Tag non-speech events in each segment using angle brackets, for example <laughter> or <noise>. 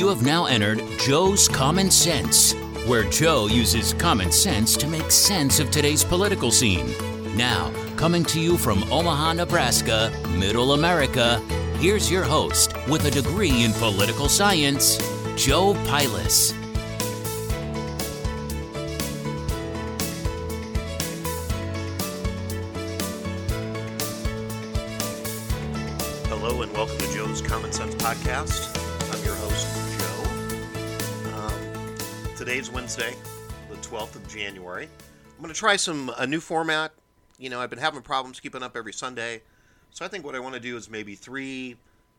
You have now entered Joe's Common Sense, where Joe uses common sense to make sense of today's political scene. Now, coming to you from Omaha, Nebraska, Middle America, here's your host with a degree in political science, Joe Pilas. Hello and welcome to Joe's Common Sense Podcast. Today's Wednesday, the 12th of January. I'm going to try some a new format. You know, I've been having problems keeping up every Sunday, so I think what I want to do is maybe three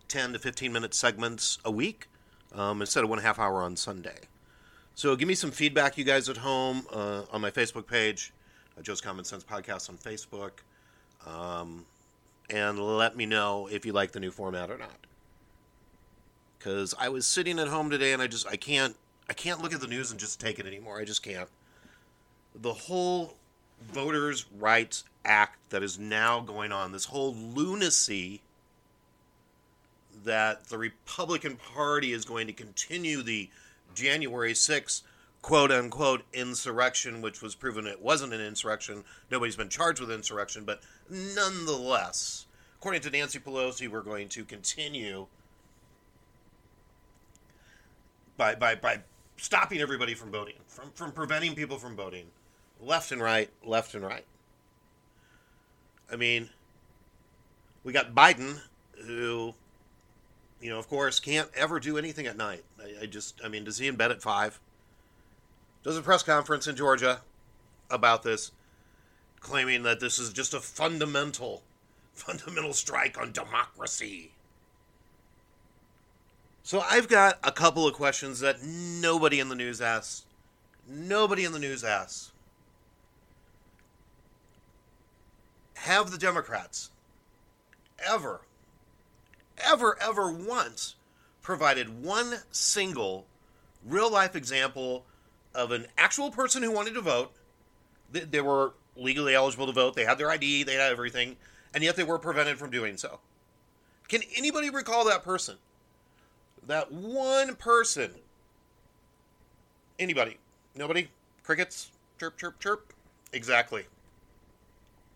10 to 15 minute segments a week um, instead of one half hour on Sunday. So give me some feedback, you guys at home, uh, on my Facebook page, uh, Joe's Common Sense Podcast on Facebook. Um, and let me know if you like the new format or not. Because I was sitting at home today and I just I can't I can't look at the news and just take it anymore. I just can't. The whole voters' rights act that is now going on, this whole lunacy that the Republican Party is going to continue the January 6th quote unquote insurrection, which was proven it wasn't an insurrection. Nobody's been charged with insurrection, but nonetheless, according to Nancy Pelosi, we're going to continue by by by stopping everybody from voting, from from preventing people from voting, left and right, left and right. I mean, we got Biden, who, you know, of course, can't ever do anything at night. I, I just, I mean, does he in bed at five? Does a press conference in Georgia about this, claiming that this is just a fundamental, fundamental strike on democracy. So I've got a couple of questions that nobody in the news asks. Nobody in the news asks. Have the Democrats ever, ever, ever once provided one single real life example of an actual person who wanted to vote? They, they were legally eligible to vote, they had their ID, they had everything, and yet they were prevented from doing so. Can anybody recall that person? That one person. Anybody? Nobody? Crickets? Chirp, chirp, chirp? Exactly.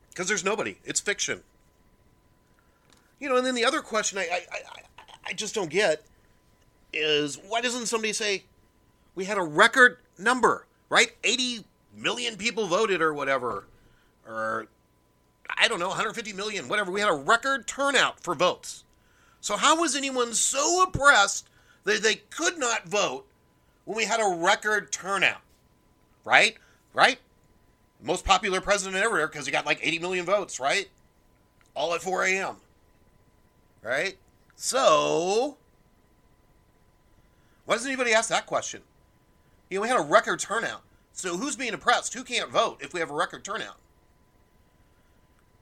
Because there's nobody. It's fiction. You know, and then the other question I, I, I, I just don't get is why doesn't somebody say we had a record number, right? 80 million people voted or whatever. Or, I don't know, 150 million, whatever. We had a record turnout for votes. So, how was anyone so oppressed that they could not vote when we had a record turnout? Right? Right? Most popular president ever because he got like 80 million votes, right? All at 4 a.m. Right? So, why doesn't anybody ask that question? You know, we had a record turnout. So, who's being oppressed? Who can't vote if we have a record turnout?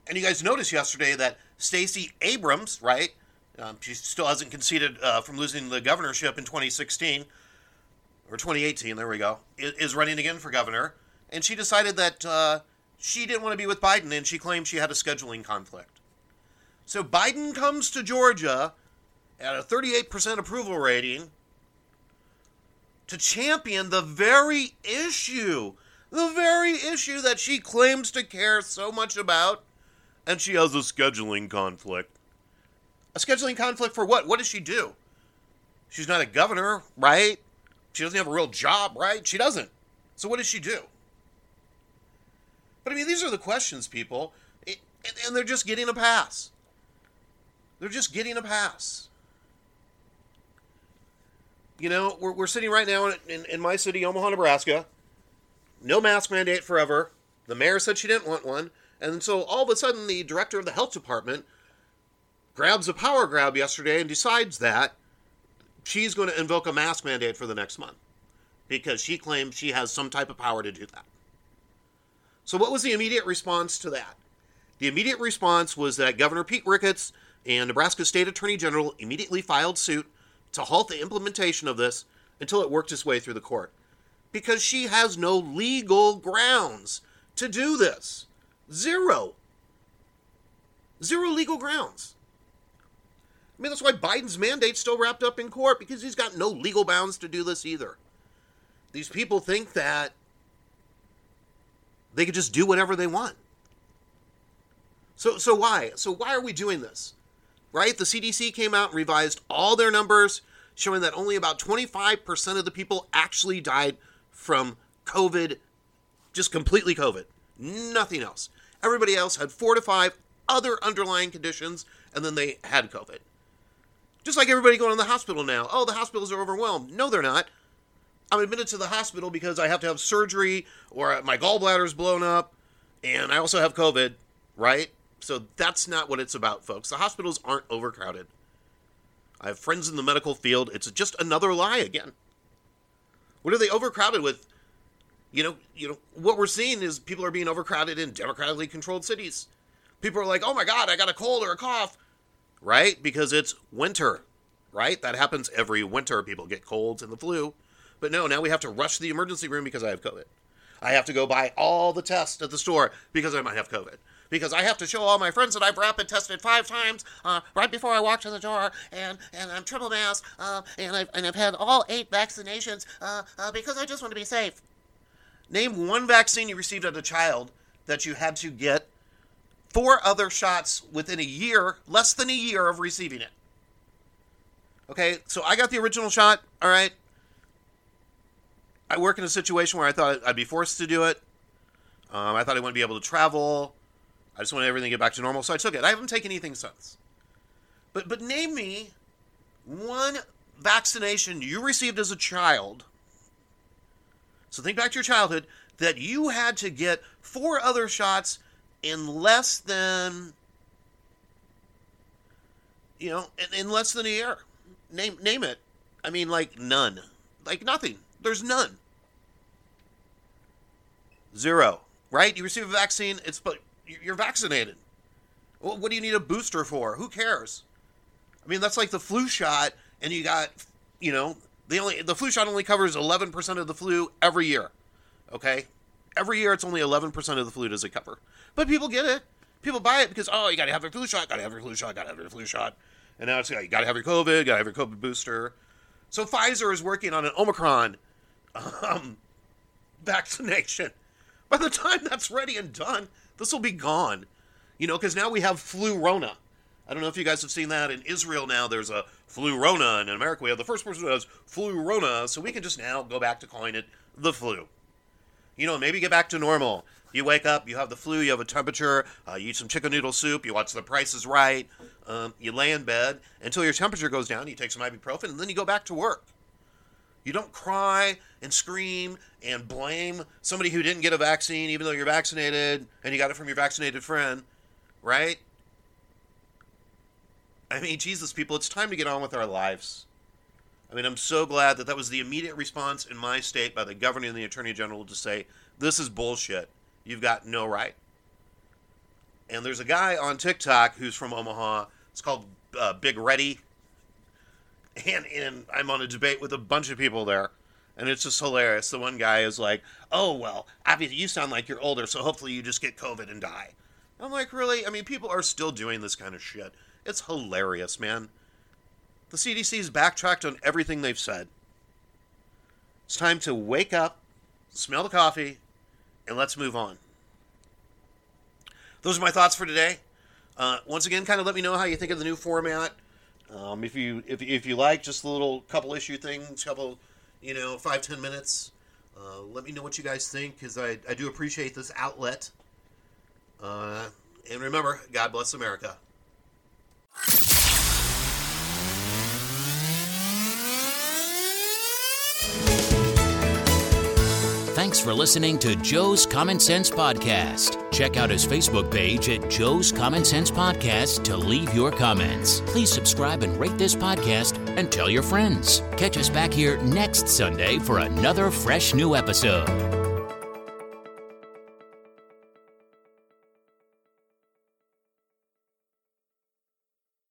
And you guys noticed yesterday that Stacey Abrams, right? Um, she still hasn't conceded uh, from losing the governorship in 2016 or 2018. There we go. Is running again for governor, and she decided that uh, she didn't want to be with Biden, and she claimed she had a scheduling conflict. So Biden comes to Georgia at a 38% approval rating to champion the very issue, the very issue that she claims to care so much about, and she has a scheduling conflict. A scheduling conflict for what? What does she do? She's not a governor, right? She doesn't have a real job, right? She doesn't. So what does she do? But I mean, these are the questions, people. and they're just getting a pass. They're just getting a pass. You know, we're, we're sitting right now in, in, in my city, Omaha, Nebraska. No mask mandate forever. The mayor said she didn't want one. And so all of a sudden, the director of the health department grabs a power grab yesterday and decides that she's going to invoke a mask mandate for the next month because she claims she has some type of power to do that. So, what was the immediate response to that? The immediate response was that Governor Pete Ricketts and Nebraska State Attorney General immediately filed suit to halt the implementation of this until it worked its way through the court because she has no legal grounds to do this. Zero. Zero legal grounds. I mean, that's why Biden's mandate's still wrapped up in court because he's got no legal bounds to do this either. These people think that they could just do whatever they want. So, so why? So why are we doing this? Right? The CDC came out and revised all their numbers, showing that only about 25% of the people actually died from COVID, just completely COVID, nothing else. Everybody else had four to five other underlying conditions, and then they had COVID. Just like everybody going to the hospital now. Oh, the hospitals are overwhelmed. No, they're not. I'm admitted to the hospital because I have to have surgery or my gallbladder's blown up, and I also have COVID, right? So that's not what it's about, folks. The hospitals aren't overcrowded. I have friends in the medical field. It's just another lie again. What are they overcrowded with? You know, you know what we're seeing is people are being overcrowded in democratically controlled cities. People are like, "Oh my god, I got a cold or a cough." Right? Because it's winter. Right? That happens every winter. People get colds and the flu. But no, now we have to rush to the emergency room because I have COVID. I have to go buy all the tests at the store because I might have COVID. Because I have to show all my friends that I've rapid tested five times uh, right before I walk to the door, and, and I'm triple masked, uh, and, I've, and I've had all eight vaccinations uh, uh, because I just want to be safe. Name one vaccine you received as a child that you had to get four other shots within a year, less than a year of receiving it. Okay, so I got the original shot, all right. I work in a situation where I thought I'd be forced to do it. Um, I thought I wouldn't be able to travel. I just wanted everything to get back to normal, so I took it. I haven't taken anything since. But but name me one vaccination you received as a child. So think back to your childhood that you had to get four other shots in less than you know in, in less than a year. Name name it. I mean, like none, like nothing. There's none. Zero. Right? You receive a vaccine. It's but you're vaccinated. Well, what do you need a booster for? Who cares? I mean, that's like the flu shot, and you got, you know, the only the flu shot only covers 11% of the flu every year. Okay, every year it's only 11% of the flu does it cover, but people get it. People buy it because oh, you got to have your flu shot, got to have your flu shot, got to have your flu shot, and now it's like, you got to have your COVID, got to have your COVID booster. So Pfizer is working on an Omicron um, <laughs> vaccination. By the time that's ready and done, this will be gone. You know, because now we have flu Rona. I don't know if you guys have seen that in Israel now. There's a flu Rona, and in America we have the first person who has flu Rona, so we can just now go back to calling it the flu. You know, maybe get back to normal. You wake up, you have the flu, you have a temperature, uh, you eat some chicken noodle soup, you watch The Price is Right, um, you lay in bed until your temperature goes down, you take some ibuprofen, and then you go back to work. You don't cry and scream and blame somebody who didn't get a vaccine, even though you're vaccinated and you got it from your vaccinated friend, right? I mean, Jesus, people, it's time to get on with our lives. I mean, I'm so glad that that was the immediate response in my state by the governor and the attorney general to say, this is bullshit. You've got no right. And there's a guy on TikTok who's from Omaha. It's called uh, Big Ready and and I'm on a debate with a bunch of people there, and it's just hilarious. The one guy is like, "Oh well, obviously you sound like you're older, so hopefully you just get COVID and die." I'm like, really? I mean, people are still doing this kind of shit. It's hilarious, man. The CDC's backtracked on everything they've said. It's time to wake up, smell the coffee, and let's move on. Those are my thoughts for today. Uh, once again, kind of let me know how you think of the new format. Um, if you if, if you like just a little couple issue things, couple you know five ten minutes, uh, let me know what you guys think because I I do appreciate this outlet. Uh, and remember, God bless America. Thanks for listening to Joe's Common Sense Podcast. Check out his Facebook page at Joe's Common Sense Podcast to leave your comments. Please subscribe and rate this podcast and tell your friends. Catch us back here next Sunday for another fresh new episode.